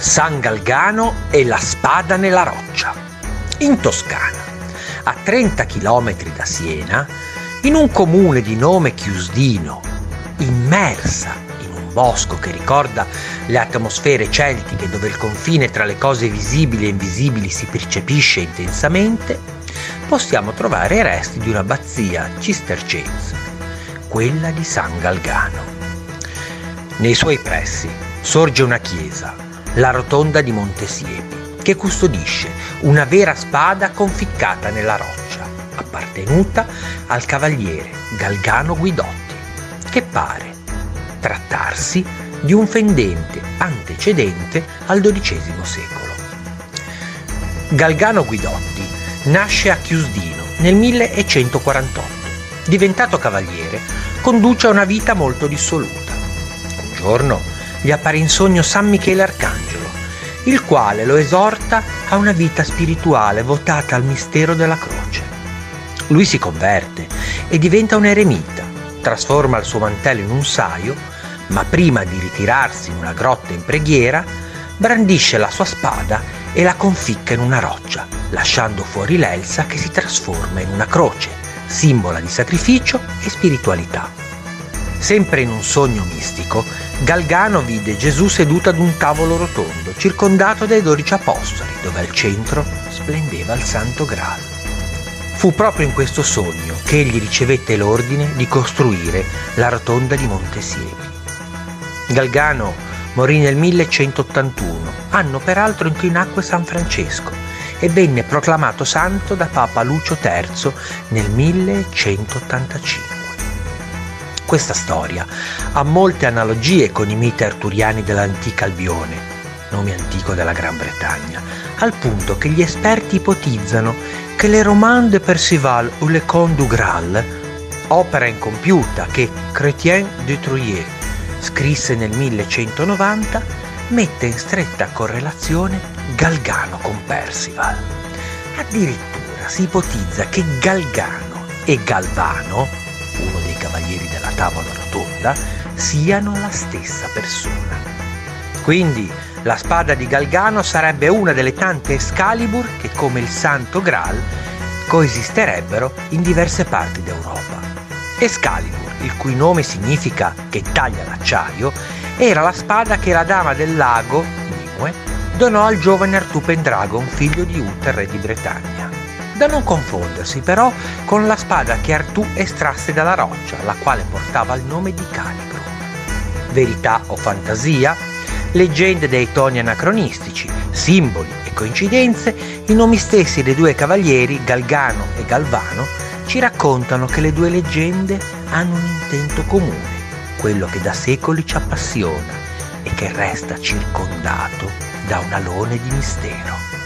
San Galgano e la spada nella roccia. In Toscana, a 30 km da Siena, in un comune di nome Chiusdino, immersa in un bosco che ricorda le atmosfere celtiche dove il confine tra le cose visibili e invisibili si percepisce intensamente, possiamo trovare i resti di un'abbazia cistercense, quella di San Galgano. Nei suoi pressi sorge una chiesa la rotonda di Montesiepi, che custodisce una vera spada conficcata nella roccia, appartenuta al cavaliere Galgano Guidotti, che pare trattarsi di un fendente antecedente al XII secolo. Galgano Guidotti nasce a Chiusdino nel 1148. Diventato cavaliere, conduce una vita molto dissoluta. Un giorno gli appare in sogno San Michele Arcangelo, il quale lo esorta a una vita spirituale votata al mistero della croce. Lui si converte e diventa un eremita, trasforma il suo mantello in un saio, ma prima di ritirarsi in una grotta in preghiera, brandisce la sua spada e la conficca in una roccia, lasciando fuori l'elsa che si trasforma in una croce, simbola di sacrificio e spiritualità. Sempre in un sogno mistico, Galgano vide Gesù seduto ad un tavolo rotondo, circondato dai dodici apostoli, dove al centro splendeva il Santo Graal. Fu proprio in questo sogno che egli ricevette l'ordine di costruire la rotonda di Montesiepi. Galgano morì nel 1181, anno peraltro in cui nacque San Francesco, e venne proclamato santo da Papa Lucio III nel 1185. Questa storia ha molte analogie con i miti arturiani dell'antica Albione, nome antico della Gran Bretagna, al punto che gli esperti ipotizzano che le Romans de Percival ou le Contes du Graal, opera incompiuta che Chrétien de Troyes scrisse nel 1190, mette in stretta correlazione Galgano con Percival. Addirittura si ipotizza che Galgano e Galvano cavalieri della tavola rotonda, siano la stessa persona. Quindi la spada di Galgano sarebbe una delle tante Excalibur che, come il Santo Graal, coesisterebbero in diverse parti d'Europa. Excalibur, il cui nome significa che taglia l'acciaio, era la spada che la dama del lago, Nimue, donò al giovane Artù Pendragon, figlio di Uther, re di Bretagna da non confondersi però con la spada che Artù estrasse dalla roccia, la quale portava il nome di Calibro. Verità o fantasia? Leggende dei toni anacronistici, simboli e coincidenze, i nomi stessi dei due cavalieri, Galgano e Galvano, ci raccontano che le due leggende hanno un intento comune, quello che da secoli ci appassiona e che resta circondato da un alone di mistero.